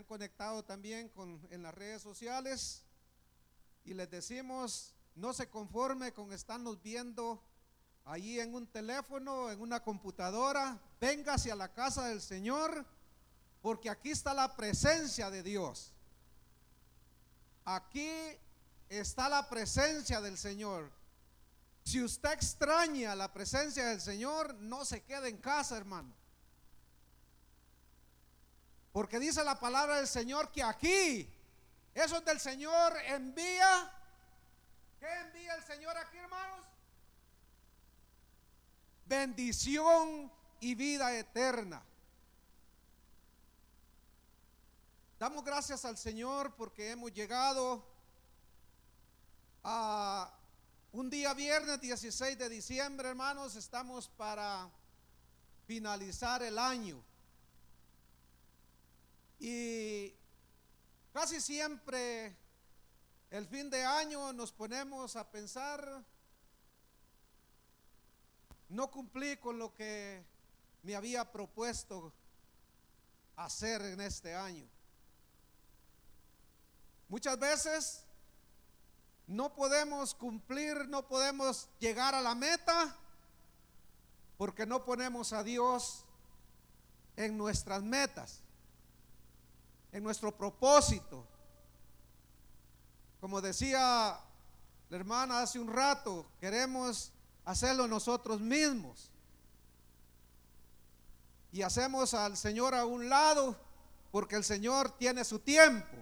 han conectado también con, en las redes sociales. Y les decimos, no se conforme con estarnos viendo allí en un teléfono, en una computadora. Venga hacia la casa del Señor, porque aquí está la presencia de Dios. Aquí está la presencia del Señor. Si usted extraña la presencia del Señor, no se quede en casa, hermano. Porque dice la palabra del Señor que aquí, eso del Señor envía. ¿Qué envía el Señor aquí, hermanos? Bendición y vida eterna. Damos gracias al Señor porque hemos llegado a un día viernes 16 de diciembre, hermanos. Estamos para finalizar el año. Y casi siempre el fin de año nos ponemos a pensar, no cumplí con lo que me había propuesto hacer en este año. Muchas veces no podemos cumplir, no podemos llegar a la meta porque no ponemos a Dios en nuestras metas en nuestro propósito. Como decía la hermana hace un rato, queremos hacerlo nosotros mismos. Y hacemos al Señor a un lado porque el Señor tiene su tiempo.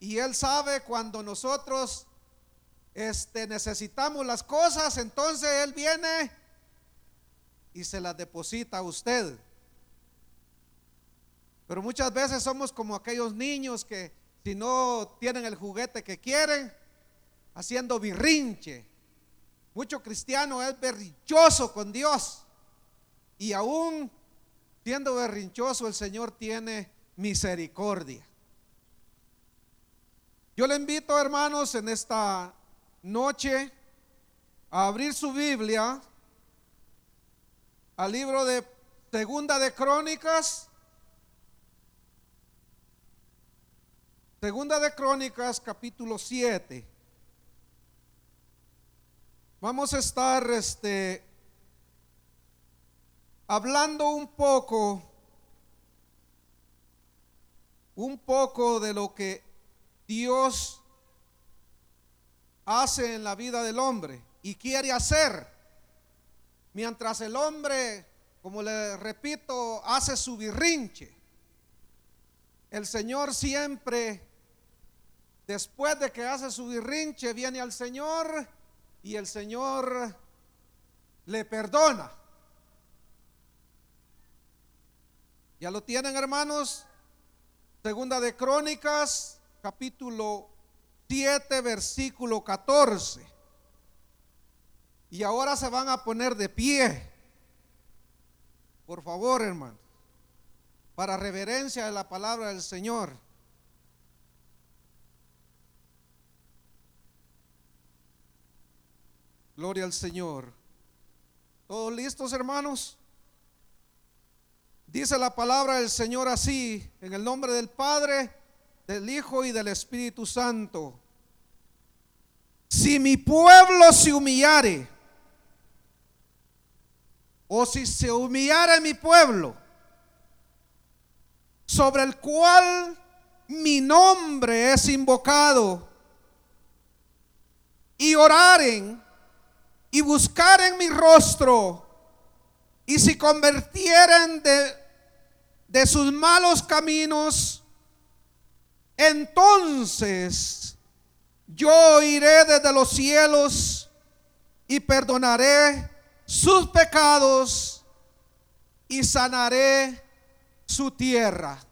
Y Él sabe cuando nosotros este, necesitamos las cosas, entonces Él viene y se las deposita a usted. Pero muchas veces somos como aquellos niños que si no tienen el juguete que quieren, haciendo birrinche. Mucho cristiano es berrinchoso con Dios. Y aún siendo berrinchoso, el Señor tiene misericordia. Yo le invito, hermanos, en esta noche a abrir su Biblia al libro de Segunda de Crónicas, Segunda de Crónicas, capítulo 7. Vamos a estar este, hablando un poco, un poco de lo que Dios hace en la vida del hombre y quiere hacer. Mientras el hombre, como le repito, hace su birrinche. El Señor siempre Después de que hace su birrinche, viene al Señor y el Señor le perdona. ¿Ya lo tienen, hermanos? Segunda de Crónicas, capítulo 7, versículo 14. Y ahora se van a poner de pie. Por favor, hermanos. Para reverencia de la palabra del Señor. Gloria al Señor. ¿Todos listos, hermanos? Dice la palabra del Señor así, en el nombre del Padre, del Hijo y del Espíritu Santo. Si mi pueblo se humillare, o si se humillare mi pueblo, sobre el cual mi nombre es invocado, y oraren y buscaren mi rostro, y si convirtieren de, de sus malos caminos, entonces yo iré desde los cielos y perdonaré sus pecados y sanaré su tierra.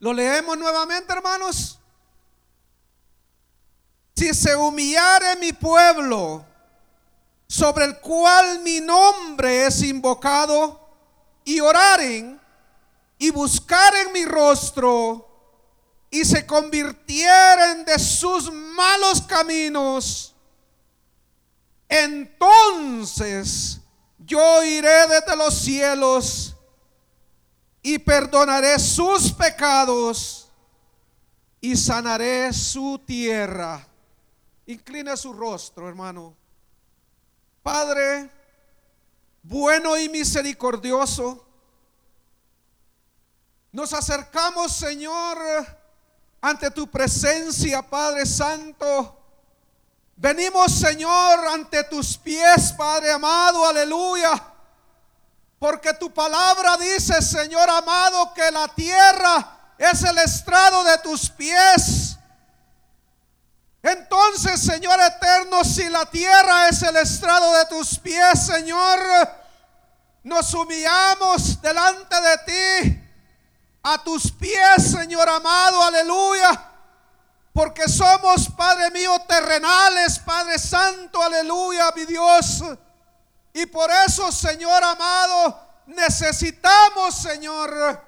¿Lo leemos nuevamente, hermanos? Si se humillare mi pueblo, sobre el cual mi nombre es invocado, y oraren y buscaren mi rostro, y se convirtieren de sus malos caminos, entonces yo iré desde los cielos y perdonaré sus pecados y sanaré su tierra. Incline su rostro, hermano. Padre, bueno y misericordioso, nos acercamos, Señor, ante tu presencia, Padre Santo. Venimos, Señor, ante tus pies, Padre amado, aleluya. Porque tu palabra dice, Señor amado, que la tierra es el estrado de tus pies. Entonces, Señor eterno, si la tierra es el estrado de tus pies, Señor, nos humillamos delante de ti, a tus pies, Señor amado, aleluya. Porque somos, Padre mío, terrenales, Padre Santo, aleluya, mi Dios. Y por eso, Señor amado, necesitamos, Señor,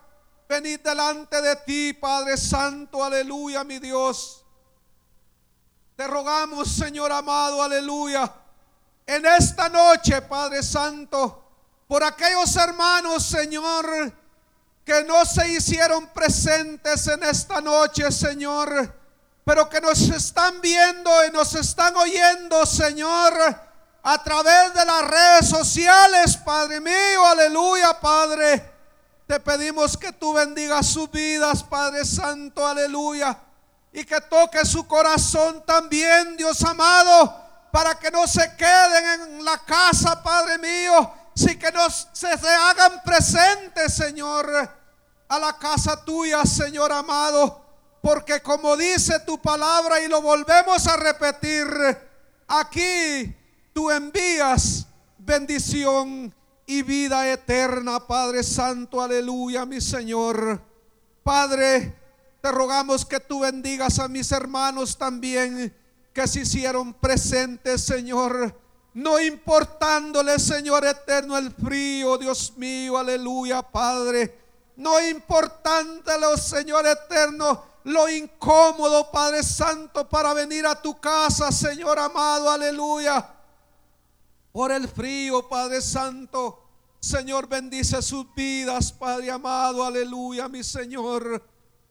venir delante de ti, Padre Santo, aleluya, mi Dios. Te rogamos, Señor amado, aleluya, en esta noche, Padre Santo, por aquellos hermanos, Señor, que no se hicieron presentes en esta noche, Señor, pero que nos están viendo y nos están oyendo, Señor a través de las redes sociales, Padre mío, aleluya, Padre. Te pedimos que tú bendigas sus vidas, Padre Santo, aleluya. Y que toque su corazón también, Dios amado, para que no se queden en la casa, Padre mío, si que no se, se hagan presentes, Señor, a la casa tuya, Señor amado. Porque como dice tu palabra y lo volvemos a repetir, aquí tú envías bendición y vida eterna, Padre Santo, aleluya, mi Señor. Padre, te rogamos que tú bendigas a mis hermanos también que se hicieron presentes, Señor. No importándole, Señor eterno, el frío, Dios mío, aleluya, Padre. No importándole, Señor eterno, lo incómodo, Padre Santo, para venir a tu casa, Señor amado, aleluya por el frío, Padre Santo. Señor, bendice sus vidas, Padre amado, aleluya, mi Señor.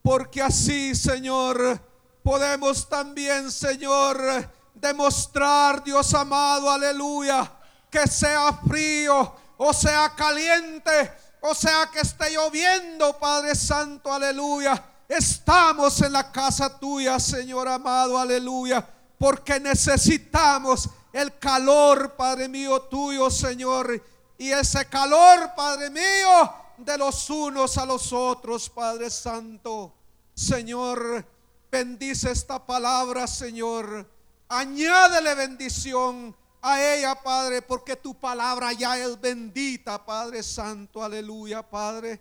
Porque así, Señor, podemos también, Señor, demostrar, Dios amado, aleluya, que sea frío o sea caliente o sea que esté lloviendo, Padre Santo, aleluya. Estamos en la casa tuya, Señor amado, aleluya, porque necesitamos el calor, Padre mío, tuyo, Señor. Y ese calor, Padre mío, de los unos a los otros, Padre Santo. Señor, bendice esta palabra, Señor. Añádele bendición a ella, Padre, porque tu palabra ya es bendita, Padre Santo. Aleluya, Padre.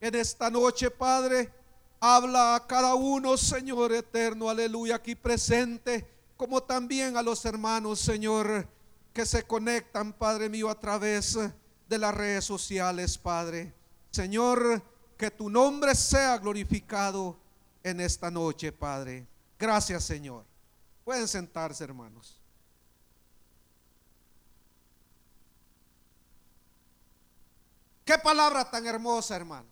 En esta noche, Padre, habla a cada uno, Señor eterno, aleluya, aquí presente como también a los hermanos, Señor, que se conectan, Padre mío, a través de las redes sociales, Padre. Señor, que tu nombre sea glorificado en esta noche, Padre. Gracias, Señor. Pueden sentarse, hermanos. Qué palabra tan hermosa, hermano.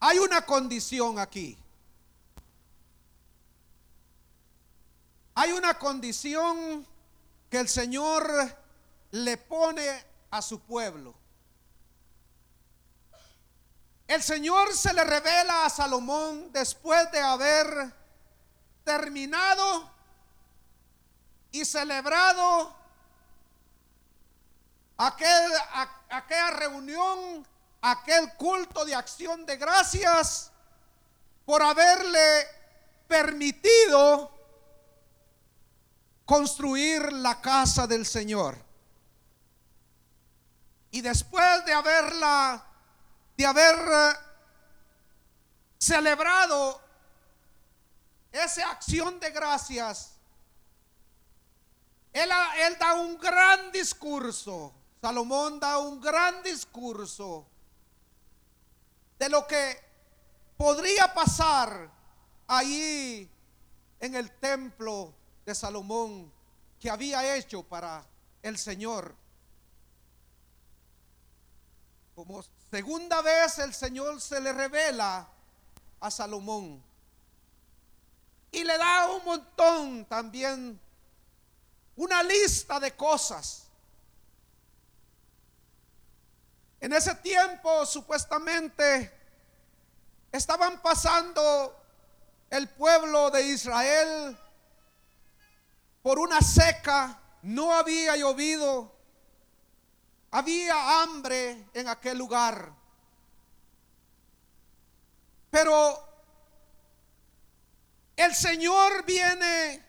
Hay una condición aquí. Hay una condición que el Señor le pone a su pueblo. El Señor se le revela a Salomón después de haber terminado y celebrado aquel, aquella reunión, aquel culto de acción de gracias por haberle permitido construir la casa del Señor. Y después de haberla, de haber eh, celebrado esa acción de gracias, él, él da un gran discurso. Salomón da un gran discurso de lo que podría pasar allí en el templo de Salomón que había hecho para el Señor. Como segunda vez el Señor se le revela a Salomón. Y le da un montón también, una lista de cosas. En ese tiempo supuestamente estaban pasando el pueblo de Israel por una seca, no había llovido, había hambre en aquel lugar. Pero el Señor viene,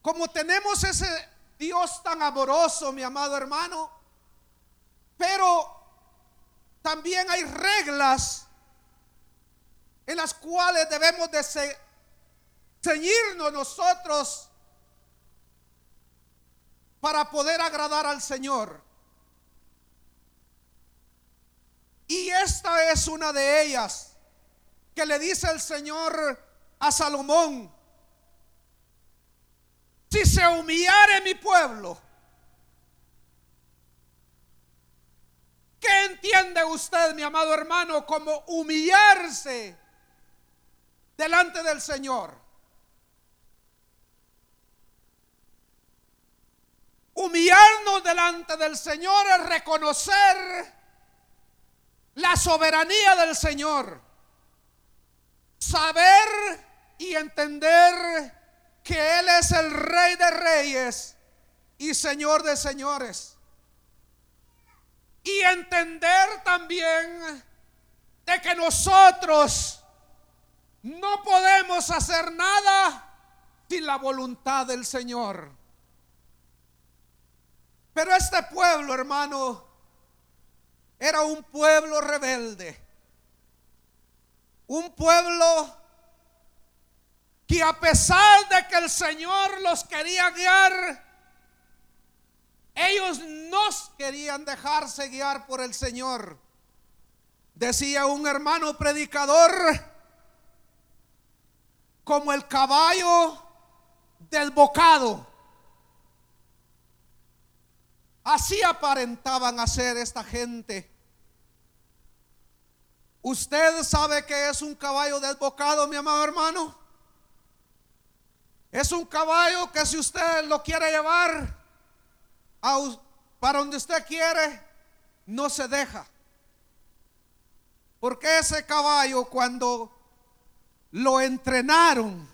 como tenemos ese Dios tan amoroso, mi amado hermano, pero también hay reglas en las cuales debemos de ceñirnos nosotros para poder agradar al Señor. Y esta es una de ellas que le dice el Señor a Salomón, si se humillare mi pueblo, ¿qué entiende usted, mi amado hermano, como humillarse delante del Señor? Humillarnos delante del Señor es reconocer la soberanía del Señor. Saber y entender que Él es el Rey de Reyes y Señor de Señores. Y entender también de que nosotros no podemos hacer nada sin la voluntad del Señor. Pero este pueblo, hermano, era un pueblo rebelde. Un pueblo que a pesar de que el Señor los quería guiar, ellos no querían dejarse guiar por el Señor. Decía un hermano predicador, como el caballo del bocado. Así aparentaban hacer esta gente. ¿Usted sabe que es un caballo desbocado, mi amado hermano? Es un caballo que si usted lo quiere llevar para donde usted quiere, no se deja. Porque ese caballo cuando lo entrenaron,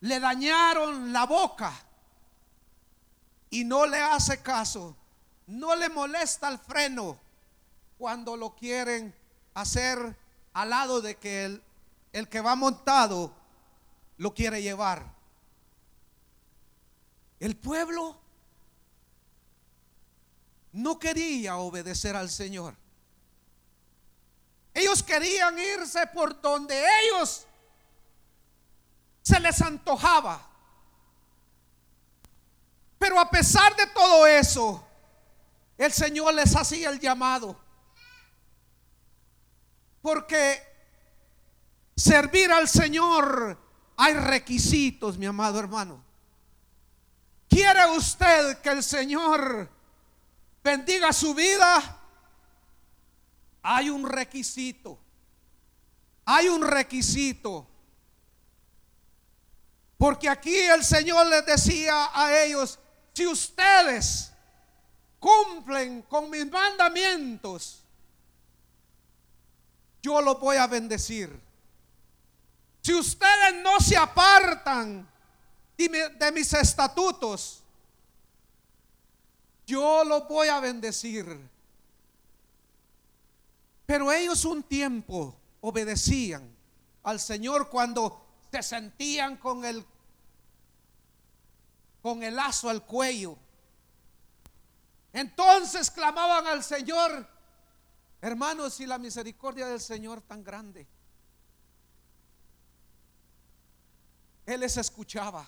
le dañaron la boca y no le hace caso, no le molesta el freno cuando lo quieren hacer al lado de que el, el que va montado lo quiere llevar. El pueblo no quería obedecer al Señor. Ellos querían irse por donde ellos se les antojaba. Pero a pesar de todo eso, el Señor les hacía el llamado. Porque servir al Señor hay requisitos, mi amado hermano. ¿Quiere usted que el Señor bendiga su vida? Hay un requisito. Hay un requisito. Porque aquí el Señor les decía a ellos, si ustedes cumplen con mis mandamientos, yo los voy a bendecir. Si ustedes no se apartan de mis estatutos, yo los voy a bendecir. Pero ellos un tiempo obedecían al Señor cuando se sentían con el con el lazo al cuello. Entonces clamaban al Señor, hermanos, si la misericordia del Señor tan grande. Él les escuchaba.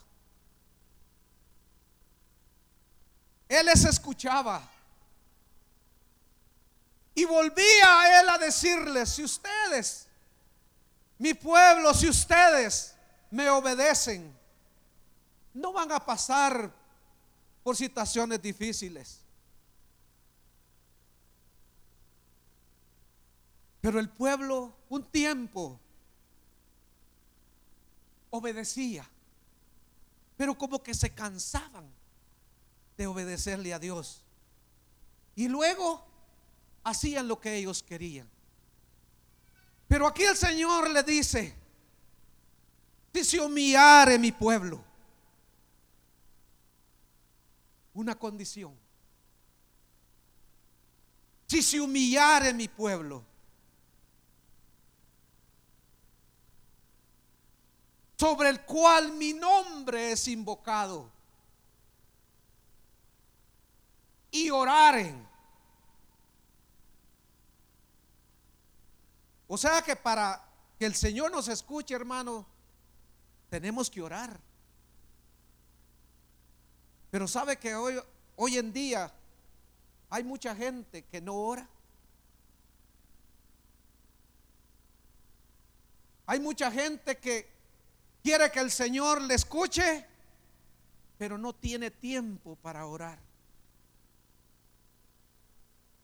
Él les escuchaba. Y volvía a él a decirles, si ustedes, mi pueblo, si ustedes me obedecen, no van a pasar por situaciones difíciles. Pero el pueblo un tiempo obedecía, pero como que se cansaban de obedecerle a Dios. Y luego hacían lo que ellos querían. Pero aquí el Señor le dice, si se humillare mi pueblo, una condición. Si se humillare mi pueblo, sobre el cual mi nombre es invocado, y oraren. O sea que para que el Señor nos escuche, hermano, tenemos que orar. Pero sabe que hoy, hoy en día hay mucha gente que no ora. Hay mucha gente que quiere que el Señor le escuche, pero no tiene tiempo para orar.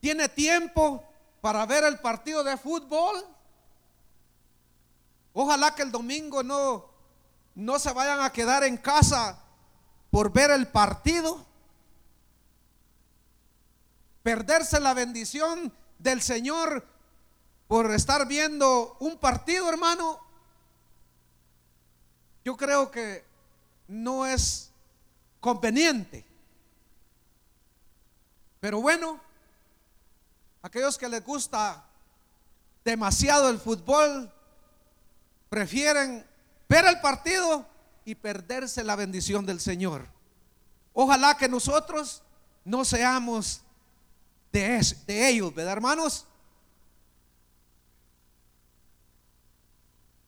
Tiene tiempo para ver el partido de fútbol. Ojalá que el domingo no, no se vayan a quedar en casa por ver el partido. Perderse la bendición del Señor por estar viendo un partido, hermano. Yo creo que no es conveniente. Pero bueno, aquellos que les gusta demasiado el fútbol, prefieren ver el partido y perderse la bendición del Señor. Ojalá que nosotros no seamos de, de ellos, ¿verdad, hermanos?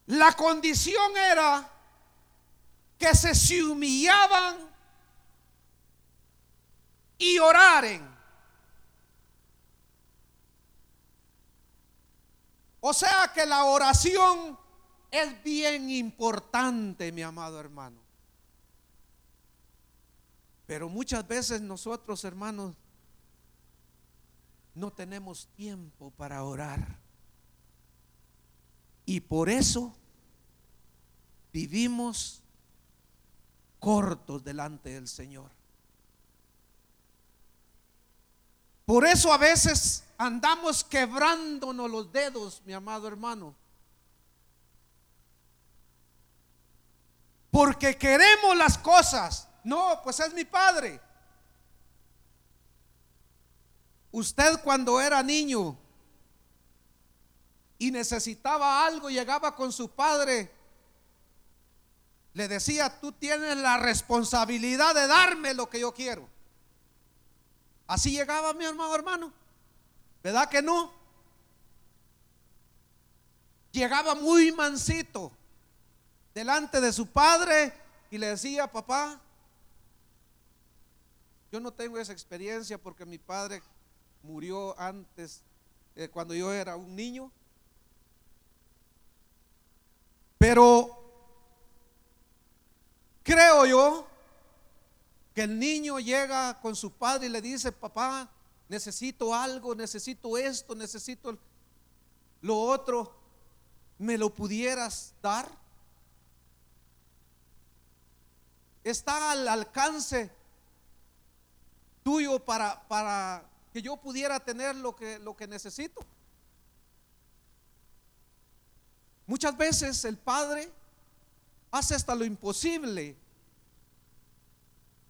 La condición era que se humillaban y oraren. O sea que la oración es bien importante, mi amado hermano. Pero muchas veces nosotros, hermanos, no tenemos tiempo para orar. Y por eso vivimos cortos delante del Señor. Por eso a veces andamos quebrándonos los dedos, mi amado hermano. Porque queremos las cosas. No, pues es mi padre. Usted cuando era niño y necesitaba algo, llegaba con su padre le decía, tú tienes la responsabilidad de darme lo que yo quiero. Así llegaba mi hermano hermano. ¿Verdad que no? Llegaba muy mansito delante de su padre y le decía, papá, yo no tengo esa experiencia porque mi padre murió antes, cuando yo era un niño. Pero Creo yo que el niño llega con su padre y le dice, papá, necesito algo, necesito esto, necesito lo otro, ¿me lo pudieras dar? Está al alcance tuyo para, para que yo pudiera tener lo que, lo que necesito. Muchas veces el padre hace hasta lo imposible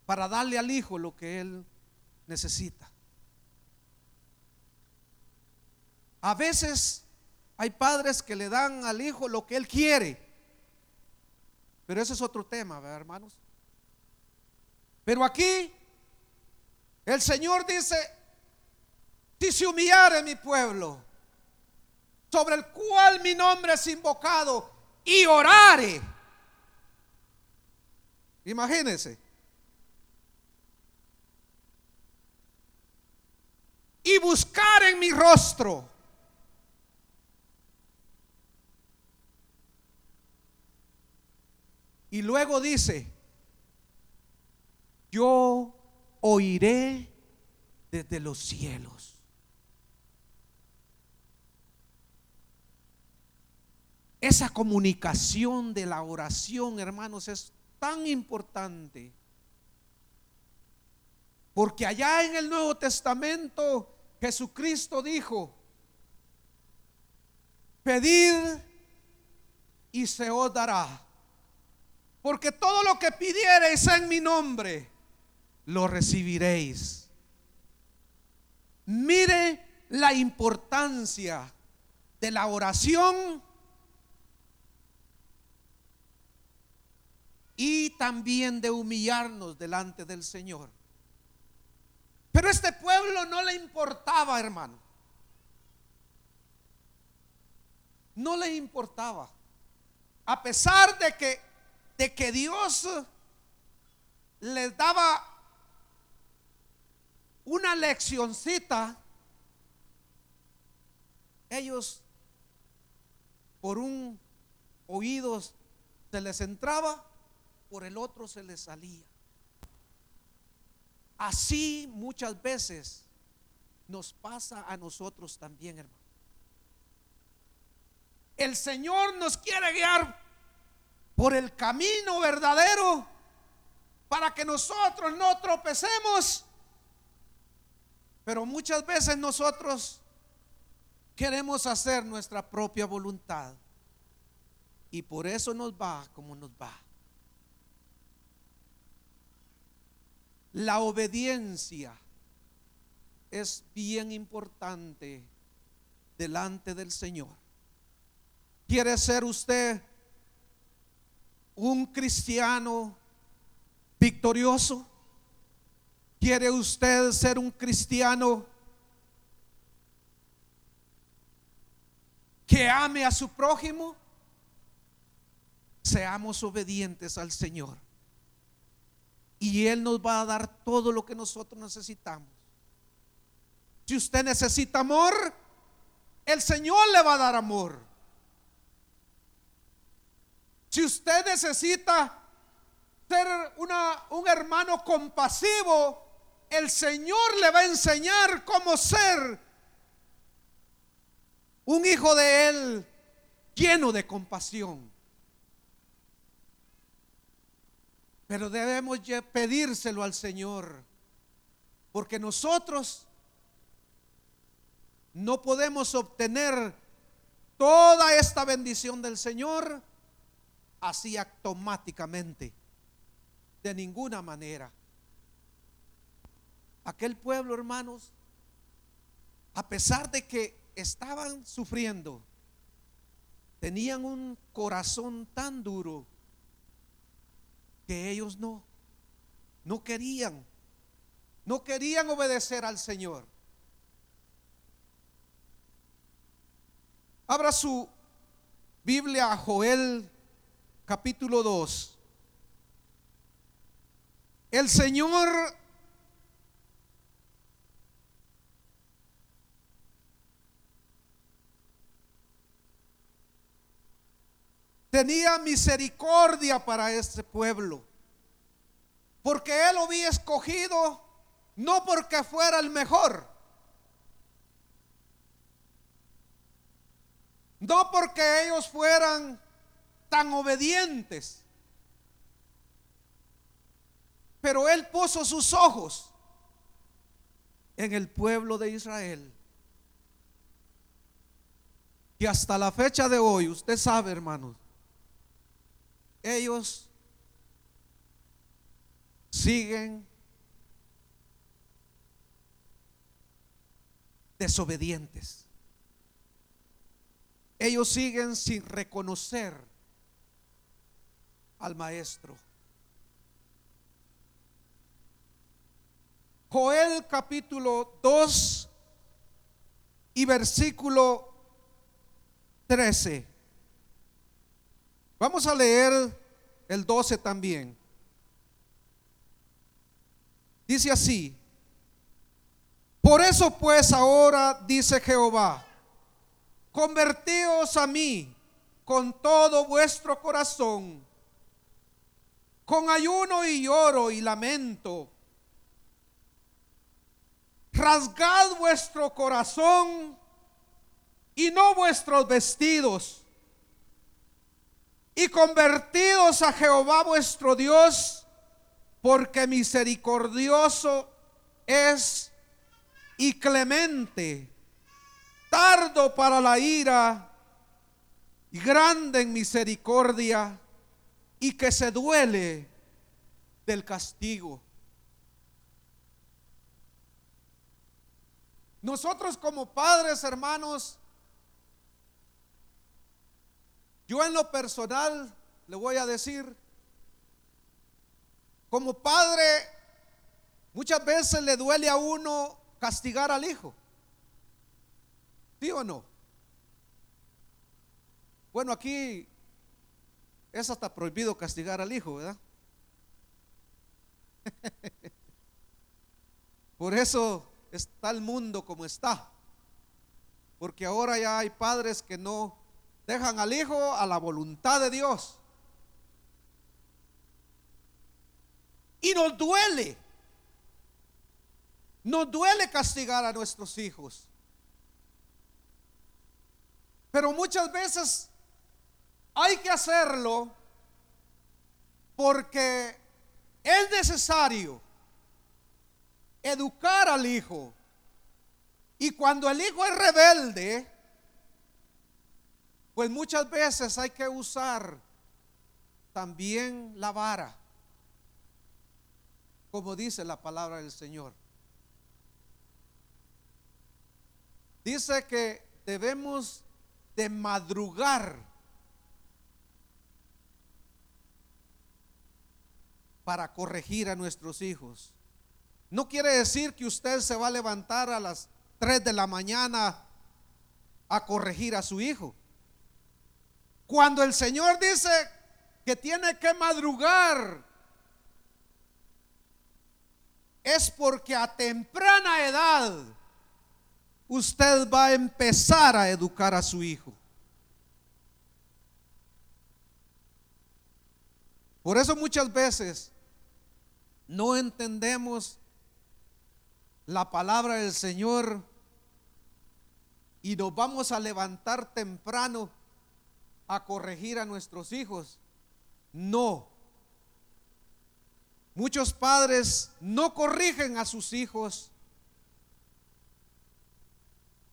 para darle al hijo lo que él necesita. A veces hay padres que le dan al hijo lo que él quiere, pero ese es otro tema, ¿verdad, hermanos? Pero aquí el Señor dice, si se humillare mi pueblo, sobre el cual mi nombre es invocado, y orare, Imagínense. Y buscar en mi rostro. Y luego dice, yo oiré desde los cielos. esa comunicación de la oración, hermanos, es tan importante. Porque allá en el Nuevo Testamento Jesucristo dijo, pedid y se os dará. Porque todo lo que pidiereis en mi nombre, lo recibiréis. Mire la importancia de la oración y también de humillarnos delante del Señor. Pero este pueblo no le importaba, hermano. No le importaba. A pesar de que, de que Dios les daba una leccioncita, ellos por un oído se les entraba por el otro se le salía. Así muchas veces nos pasa a nosotros también, hermano. El Señor nos quiere guiar por el camino verdadero para que nosotros no tropecemos. Pero muchas veces nosotros queremos hacer nuestra propia voluntad. Y por eso nos va como nos va. La obediencia es bien importante delante del Señor. ¿Quiere ser usted un cristiano victorioso? ¿Quiere usted ser un cristiano que ame a su prójimo? Seamos obedientes al Señor y Él nos va a dar todo lo que nosotros necesitamos. Si usted necesita amor, el Señor le va a dar amor. Si usted necesita ser una, un hermano compasivo, el Señor le va a enseñar cómo ser un hijo de Él lleno de compasión. Pero debemos pedírselo al Señor. Porque nosotros no podemos obtener toda esta bendición del Señor así automáticamente. De ninguna manera. Aquel pueblo, hermanos, a pesar de que estaban sufriendo, tenían un corazón tan duro que ellos no, no querían, no querían obedecer al Señor. Abra su Biblia a Joel capítulo 2. El Señor tenía misericordia para este pueblo. Porque Él lo había escogido no porque fuera el mejor. No porque ellos fueran tan obedientes. Pero Él puso sus ojos en el pueblo de Israel. Y hasta la fecha de hoy, usted sabe, hermanos, ellos siguen desobedientes. Ellos siguen sin reconocer al maestro. Joel capítulo 2 y versículo 13. Vamos a leer el 12 también. Dice así, por eso pues ahora dice Jehová, convertíos a mí con todo vuestro corazón, con ayuno y lloro y lamento. Rasgad vuestro corazón y no vuestros vestidos y convertidos a Jehová vuestro Dios, porque misericordioso es y clemente, tardo para la ira y grande en misericordia y que se duele del castigo. Nosotros como padres, hermanos, yo en lo personal le voy a decir, como padre, muchas veces le duele a uno castigar al hijo. ¿Sí o no? Bueno, aquí es hasta prohibido castigar al hijo, ¿verdad? Por eso está el mundo como está. Porque ahora ya hay padres que no dejan al hijo a la voluntad de Dios. Y nos duele. Nos duele castigar a nuestros hijos. Pero muchas veces hay que hacerlo porque es necesario educar al hijo. Y cuando el hijo es rebelde, pues muchas veces hay que usar también la vara, como dice la palabra del Señor. Dice que debemos de madrugar para corregir a nuestros hijos. No quiere decir que usted se va a levantar a las 3 de la mañana a corregir a su hijo. Cuando el Señor dice que tiene que madrugar, es porque a temprana edad usted va a empezar a educar a su hijo. Por eso muchas veces no entendemos la palabra del Señor y nos vamos a levantar temprano a corregir a nuestros hijos. No. Muchos padres no corrigen a sus hijos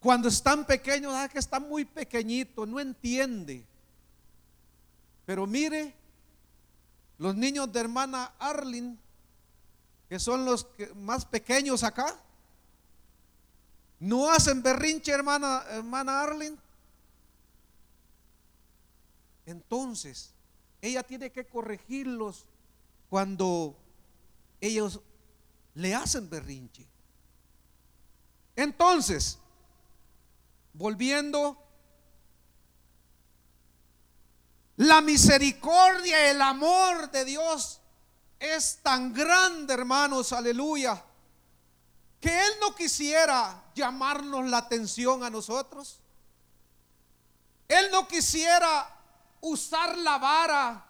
cuando están pequeños, ah, que está muy pequeñito, no entiende. Pero mire, los niños de hermana Arlin, que son los más pequeños acá, no hacen berrinche, hermana, hermana Arlene. Entonces, ella tiene que corregirlos cuando ellos le hacen berrinche. Entonces, volviendo, la misericordia, el amor de Dios es tan grande, hermanos, aleluya que Él no quisiera llamarnos la atención a nosotros. Él no quisiera usar la vara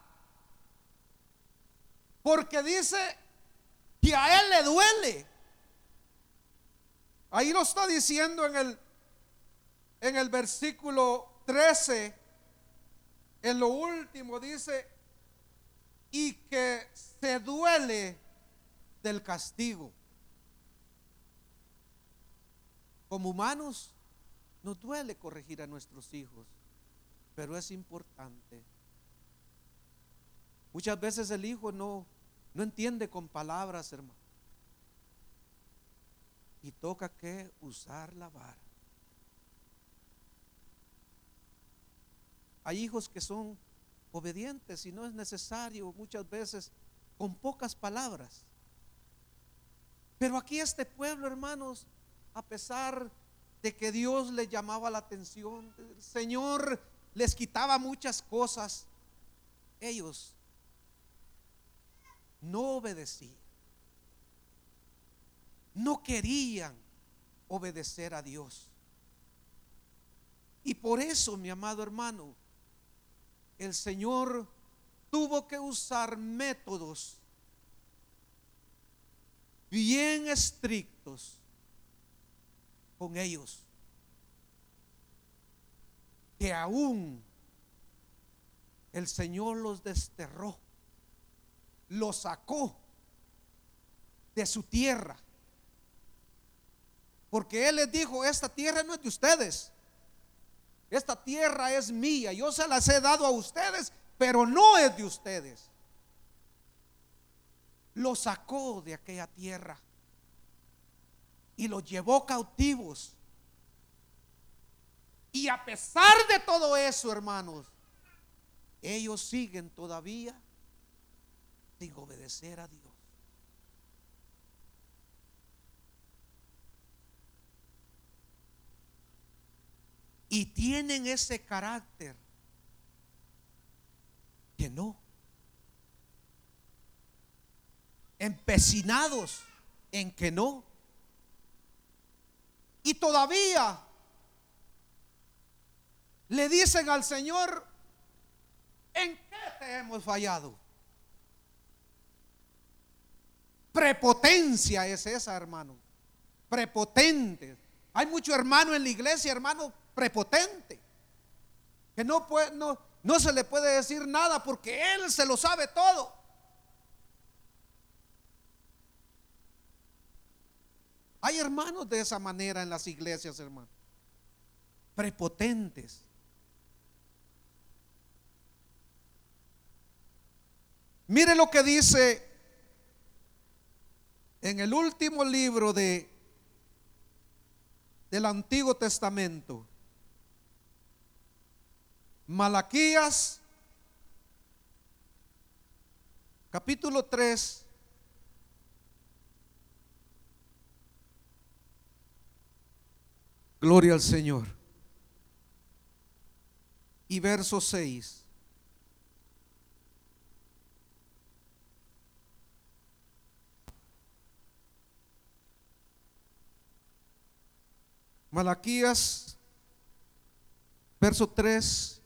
porque dice que a Él le duele. Ahí lo está diciendo en el, en el versículo 13, en lo último dice, y que se duele del castigo. Como humanos nos duele corregir a nuestros hijos, pero es importante. Muchas veces el hijo no, no entiende con palabras, hermano. Y toca que usar la vara. Hay hijos que son obedientes y no es necesario muchas veces con pocas palabras. Pero aquí este pueblo, hermanos, a pesar de que Dios le llamaba la atención, Señor les quitaba muchas cosas, ellos no obedecían, no querían obedecer a Dios. Y por eso, mi amado hermano, el Señor tuvo que usar métodos bien estrictos con ellos. Que aún el Señor los desterró, los sacó de su tierra. Porque Él les dijo, esta tierra no es de ustedes. Esta tierra es mía. Yo se las he dado a ustedes, pero no es de ustedes. Lo sacó de aquella tierra y los llevó cautivos. Y a pesar de todo eso, hermanos, ellos siguen todavía sin obedecer a Dios. Y tienen ese carácter que no. Empecinados en que no. Y todavía le dicen al Señor, ¿en qué te hemos fallado? Prepotencia es esa, hermano. Prepotente. Hay mucho hermano en la iglesia, hermano, prepotente. Que no, puede, no, no se le puede decir nada porque él se lo sabe todo. Hay hermanos de esa manera en las iglesias, hermano. Prepotentes. Mire lo que dice en el último libro de del Antiguo Testamento. Malaquías capítulo 3 Gloria al Señor. Y verso 6. Malaquías, verso 3,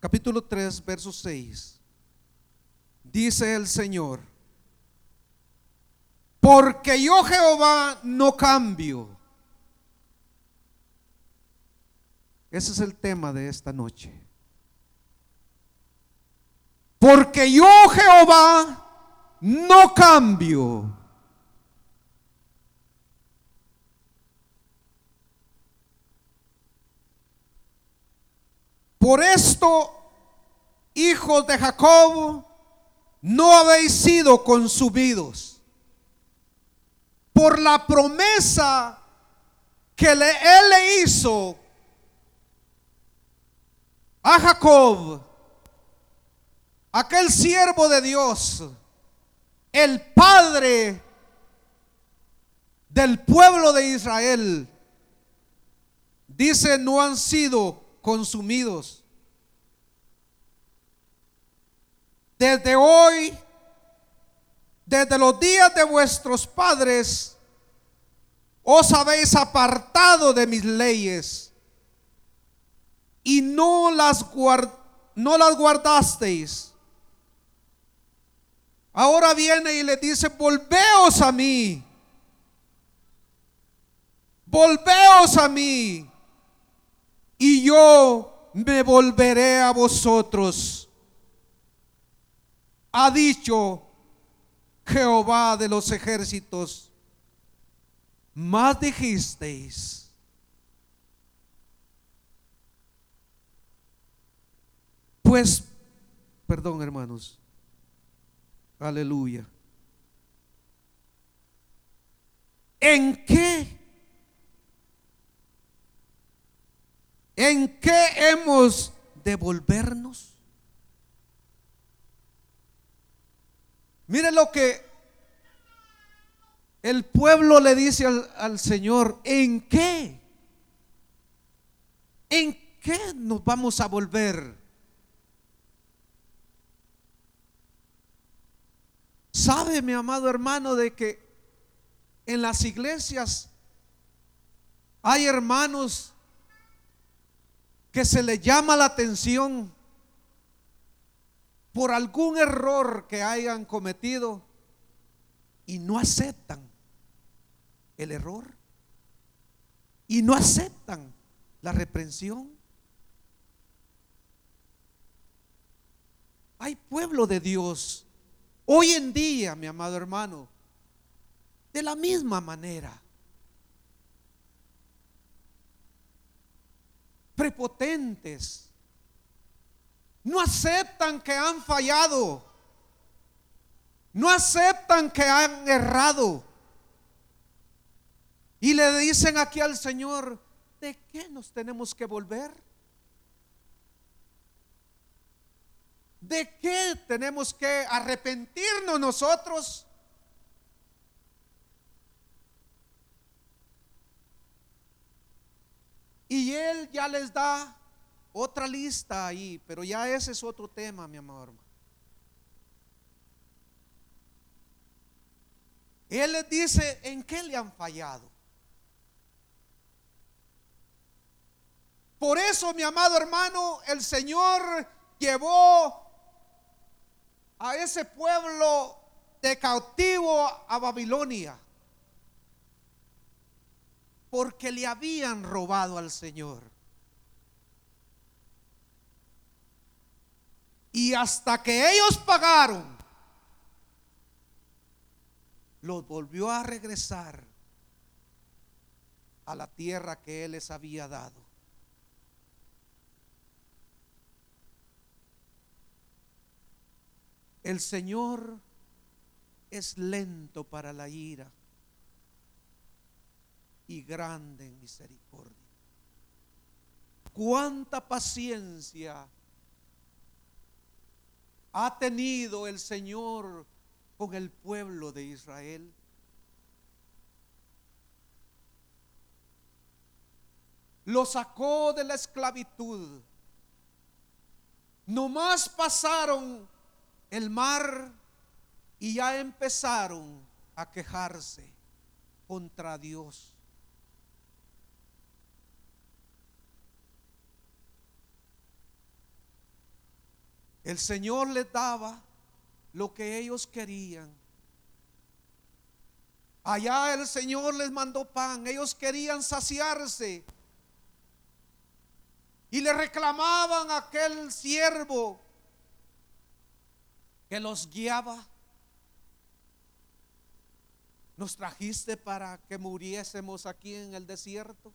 capítulo 3, verso 6. Dice el Señor, porque yo Jehová no cambio. Ese es el tema de esta noche. Porque yo Jehová no cambio. Por esto, hijos de Jacob, no habéis sido consumidos. Por la promesa que él le hizo a Jacob, aquel siervo de Dios, el padre del pueblo de Israel, dice, no han sido consumidos. Desde hoy, desde los días de vuestros padres, os habéis apartado de mis leyes y no las, no las guardasteis. Ahora viene y le dice, volveos a mí. Volveos a mí y yo me volveré a vosotros. Ha dicho Jehová de los ejércitos, más dijisteis. Pues, perdón hermanos, aleluya. ¿En qué ¿En qué hemos de volvernos? Mire lo que el pueblo le dice al, al, Señor, ¿en qué? ¿En qué nos vamos a volver? ¿Sabe, mi amado hermano, de que en las iglesias hay hermanos que se le llama la atención por algún error que hayan cometido y no aceptan el error y no aceptan la reprensión. hay pueblo de Dios hoy en día, mi amado hermano, de la misma manera. Prepotentes. No aceptan que han fallado. No aceptan que han errado. Y le dicen aquí al Señor, ¿de qué nos tenemos que volver? ¿De qué tenemos que arrepentirnos nosotros? Y Él ya les da otra lista ahí, pero ya ese es otro tema, mi amor. Él les dice en qué le han fallado. Por eso, mi amado hermano, el Señor llevó a ese pueblo de cautivo a Babilonia. Porque le habían robado al Señor. Y hasta que ellos pagaron, los volvió a regresar a la tierra que Él les había dado. El Señor es lento para la ira y grande en misericordia. Cuánta paciencia ha tenido el Señor con el pueblo de Israel. Lo sacó de la esclavitud. Nomás pasaron el mar y ya empezaron a quejarse contra Dios. El Señor les daba lo que ellos querían. Allá el Señor les mandó pan, ellos querían saciarse. Y le reclamaban a aquel siervo que los guiaba. Nos trajiste para que muriésemos aquí en el desierto.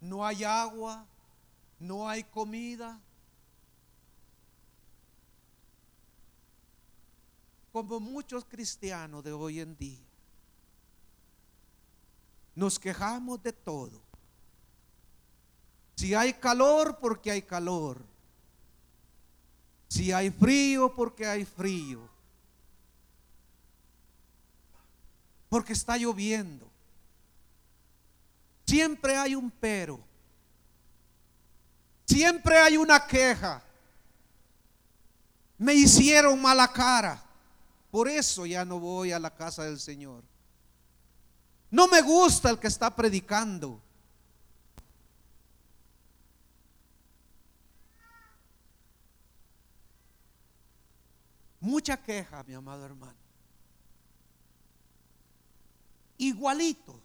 No hay agua, no hay comida. Como muchos cristianos de hoy en día, nos quejamos de todo. Si hay calor, porque hay calor. Si hay frío, porque hay frío. Porque está lloviendo. Siempre hay un pero. Siempre hay una queja. Me hicieron mala cara. Por eso ya no voy a la casa del Señor. No me gusta el que está predicando. Mucha queja, mi amado hermano. Igualitos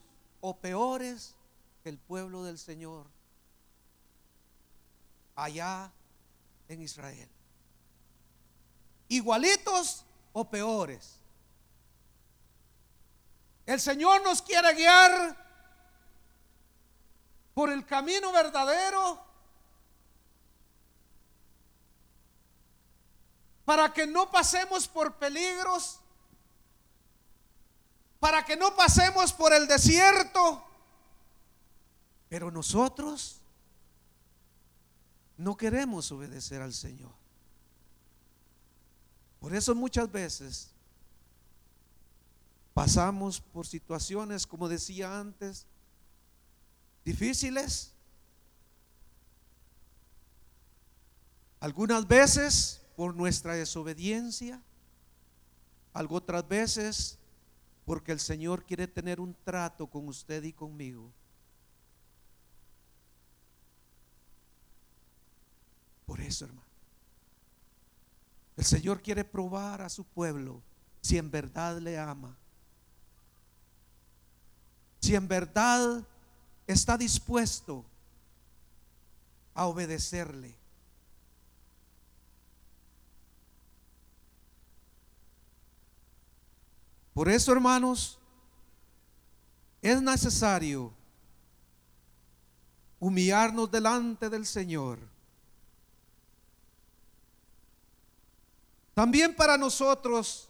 o peores que el pueblo del Señor allá en Israel. Igualitos o peores. El Señor nos quiere guiar por el camino verdadero para que no pasemos por peligros, para que no pasemos por el desierto. Pero nosotros no queremos obedecer al Señor. Por eso muchas veces pasamos por situaciones, como decía antes, difíciles. Algunas veces por nuestra desobediencia, algo otras veces porque el Señor quiere tener un trato con usted y conmigo. Por eso, hermano. El Señor quiere probar a su pueblo si en verdad le ama. Si en verdad está dispuesto a obedecerle. Por eso, hermanos, es necesario humillarnos delante del Señor También para nosotros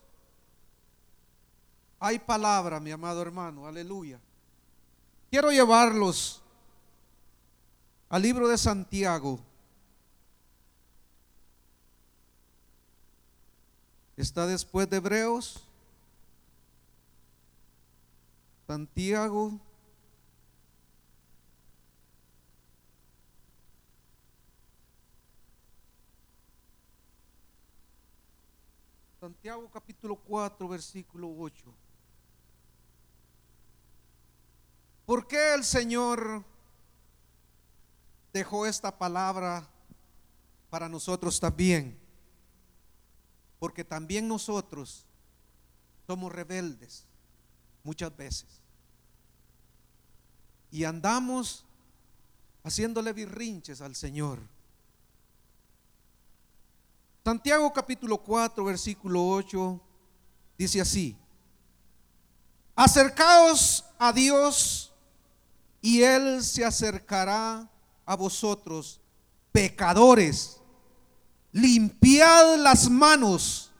hay palabra, mi amado hermano, aleluya. Quiero llevarlos al libro de Santiago. Está después de Hebreos. Santiago. Santiago capítulo 4, versículo 8. ¿Por qué el Señor dejó esta palabra para nosotros también? Porque también nosotros somos rebeldes muchas veces. Y andamos haciéndole birrinches al Señor. Santiago capítulo 4, versículo 8, dice así, acercaos a Dios y Él se acercará a vosotros, pecadores. Limpiad las manos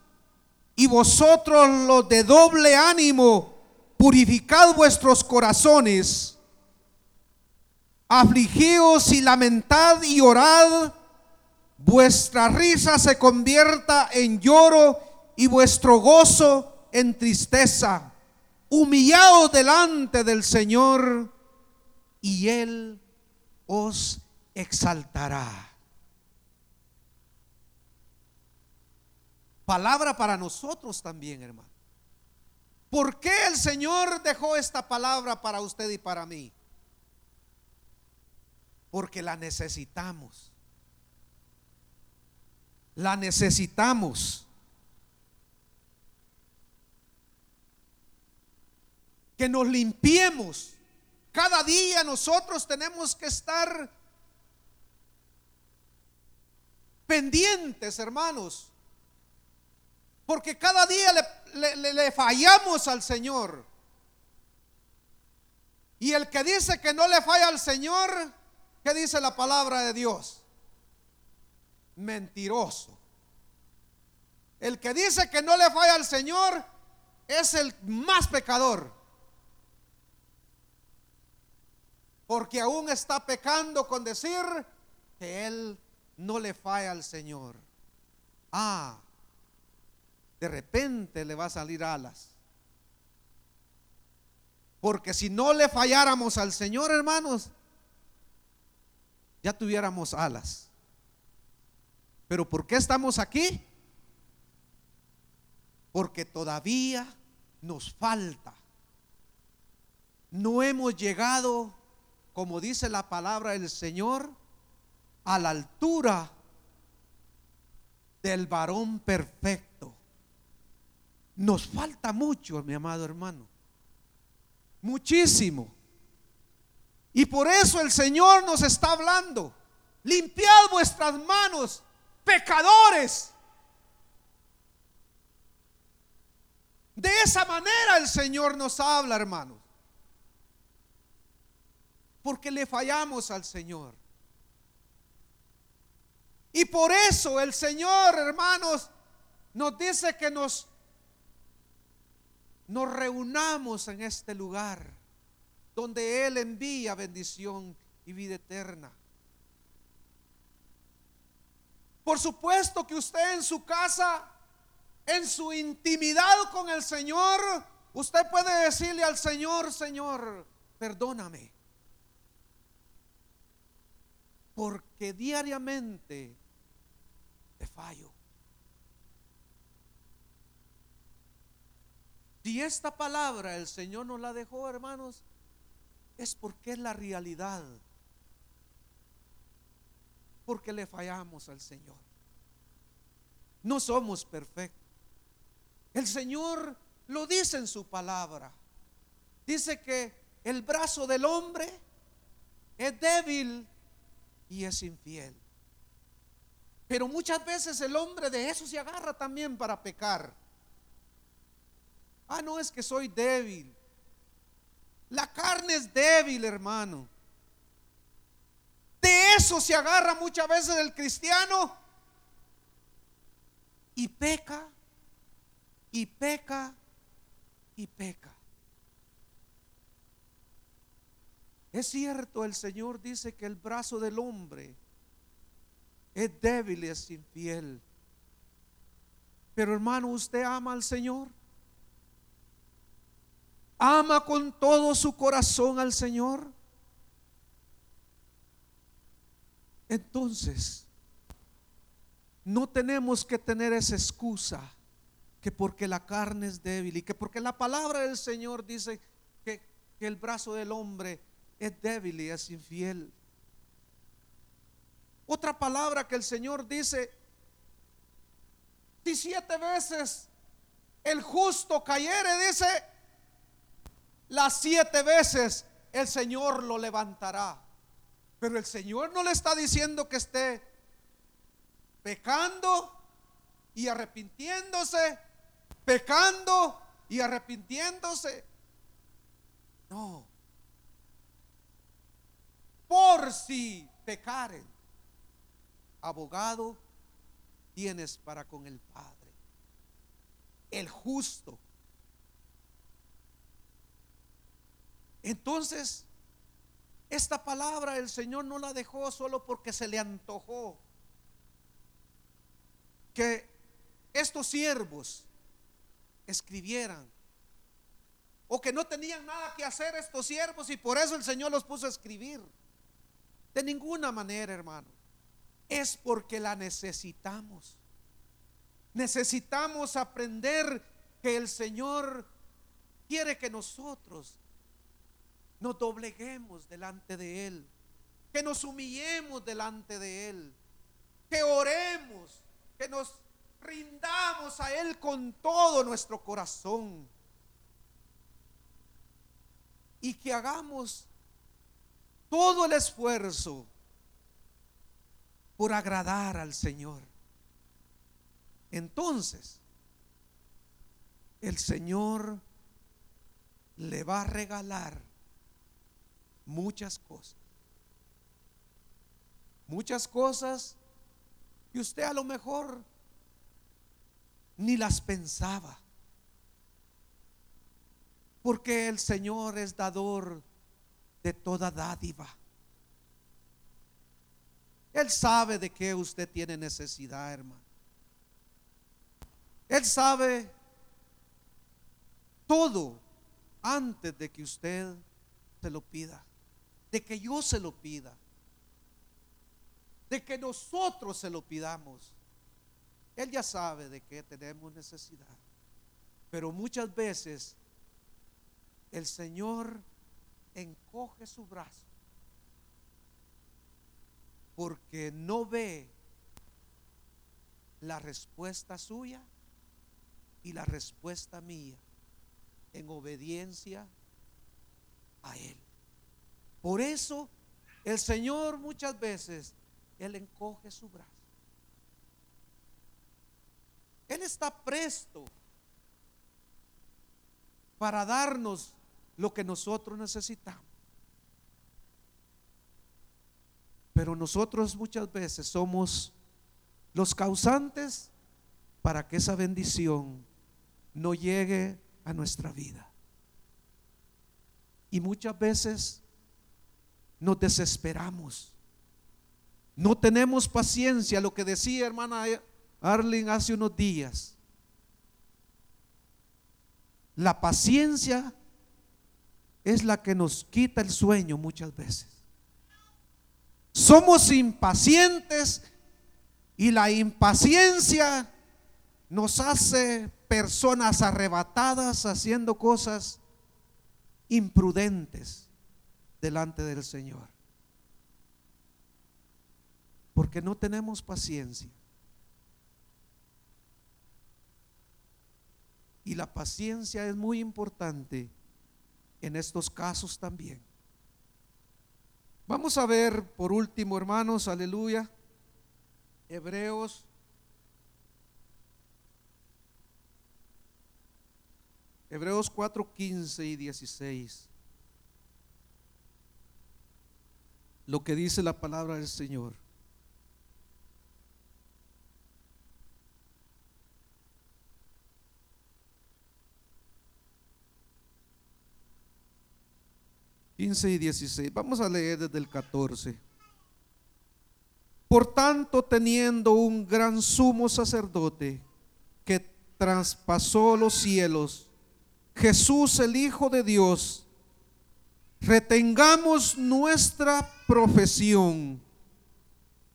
y vosotros los de doble ánimo, purificad vuestros corazones, afligíos y lamentad y orad, vuestra risa se convierta en lloro y vuestro gozo en tristeza. Humillaos delante del Señor y Él os exaltará. Palabra para nosotros también, hermano. ¿Por qué el Señor dejó esta palabra para usted y para mí? Porque la necesitamos. La necesitamos. Que nos limpiemos. Cada día nosotros tenemos que estar pendientes, hermanos porque cada día le, fallamos al Señor. Y el que dice que no le falla al Señor, ¿qué dice la palabra de Dios? Mentiroso. El que dice que no le falla al Señor es el más pecador. Porque aún está pecando con decir que él no le falla al Señor. Ah, de repente le va a salir alas. Porque si no le falláramos al Señor, hermanos, ya tuviéramos alas. Pero ¿por qué estamos aquí? Porque todavía nos falta. No hemos llegado, como dice la palabra del Señor, a la altura del varón perfecto. Nos falta mucho, mi amado hermano. Muchísimo. Y por eso el Señor nos está hablando. Limpiad vuestras manos, pecadores. De esa manera el Señor nos habla, hermanos. Porque le fallamos al Señor. Y por eso el Señor, hermanos, nos dice que nos nos reunamos en este lugar donde Él envía bendición y vida eterna. Por supuesto que usted en su casa, en su intimidad con el Señor, usted puede decirle al Señor, Señor, perdóname. Porque diariamente te fallo. Si esta palabra el Señor nos la dejó, hermanos, es porque es la realidad. Porque le fallamos al Señor. No somos perfectos. El Señor lo dice en su palabra. Dice que el brazo del hombre es débil y es infiel. Pero muchas veces el hombre de eso se agarra también para pecar. Ah, no es que soy débil. La carne es débil, hermano. De eso se agarra muchas veces el cristiano y peca, y peca, y peca. Es cierto, el Señor dice que el brazo del hombre es débil y es infiel. Pero hermano, ¿usted ama al Señor? ¿Ama con todo su corazón al Señor? Entonces, no tenemos que tener esa excusa que porque la carne es débil y que porque la palabra del Señor dice que, el brazo del hombre es débil y es infiel. Otra palabra que el Señor dice, si siete veces el justo cayere, dice, las siete veces el Señor lo levantará. Pero el Señor no le está diciendo que esté pecando y arrepintiéndose, pecando y arrepintiéndose. No. Por si pecaren, abogado tienes para con el Padre, el justo. Entonces, esta palabra el Señor no la dejó solo porque se le antojó que estos siervos escribieran o que no tenían nada que hacer estos siervos y por eso el Señor los puso a escribir. De ninguna manera, hermano. Es porque la necesitamos. Necesitamos aprender que el Señor quiere que nosotros nos dobleguemos delante de Él, que nos humillemos delante de Él, que oremos, que nos rindamos a Él con todo nuestro corazón. Y que hagamos todo el esfuerzo por agradar al Señor. Entonces, el Señor le va a regalar muchas cosas. Muchas cosas que usted a lo mejor ni las pensaba. Porque el Señor es dador de toda dádiva. Él sabe de qué usted tiene necesidad, hermano. Él sabe todo antes de que usted se lo pida, de que yo se lo pida, de que nosotros se lo pidamos. Él ya sabe de qué tenemos necesidad. Pero muchas veces el Señor encoge su brazo porque no ve la respuesta suya y la respuesta mía en obediencia a Él. Por eso el Señor muchas veces, Él encoge su brazo. Él está presto para darnos lo que nosotros necesitamos. Pero nosotros muchas veces somos los causantes para que esa bendición no llegue a nuestra vida. Y muchas veces nos desesperamos. No tenemos paciencia, lo que decía hermana Arlen hace unos días. La paciencia es la que nos quita el sueño muchas veces. Somos impacientes y la impaciencia nos hace personas arrebatadas haciendo cosas imprudentes delante del Señor. Porque no tenemos paciencia. Y la paciencia es muy importante en estos casos también. Vamos a ver por último, hermanos, aleluya, Hebreos. Hebreos 4, 15 y 16. Lo que dice la palabra del Señor. Quince y 16. Vamos a leer desde el 14. Por tanto, teniendo un gran sumo sacerdote que traspasó los cielos, Jesús el Hijo de Dios, retengamos nuestra profesión,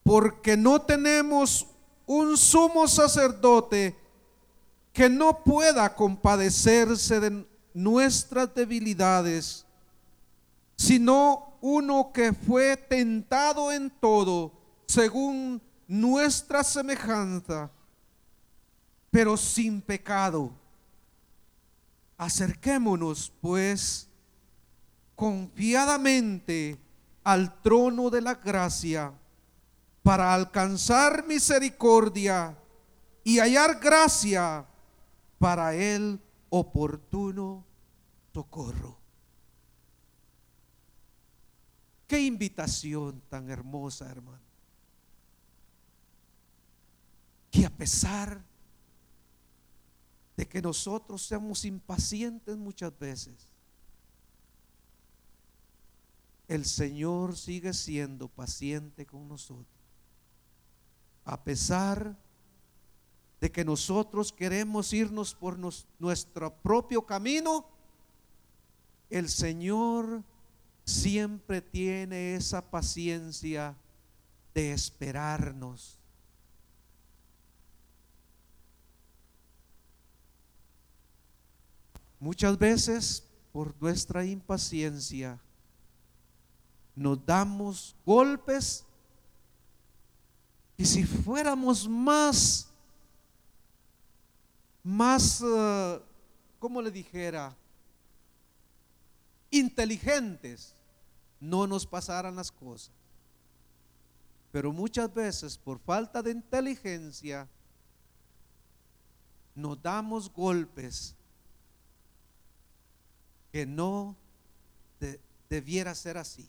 porque no tenemos un sumo sacerdote que no pueda compadecerse de nuestras debilidades, sino uno que fue tentado en todo, según nuestra semejanza, pero sin pecado. Acerquémonos pues confiadamente al trono de la gracia para alcanzar misericordia y hallar gracia para el oportuno socorro. Qué invitación tan hermosa, hermano. Que a pesar de que nosotros seamos impacientes muchas veces, el Señor sigue siendo paciente con nosotros. A pesar de que nosotros queremos irnos por nuestro propio camino, el Señor siempre tiene esa paciencia de esperarnos Muchas veces por nuestra impaciencia nos damos golpes y si fuéramos más, más, uh, ¿cómo le dijera? Inteligentes, no nos pasaran las cosas. Pero muchas veces por falta de inteligencia nos damos golpes que no debiera ser así.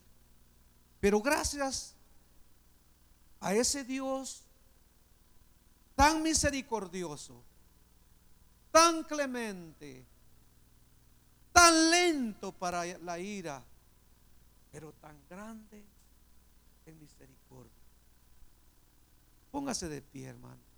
Pero gracias a ese Dios tan misericordioso, tan clemente, tan lento para la ira, pero tan grande en misericordia. Póngase de pie, hermano.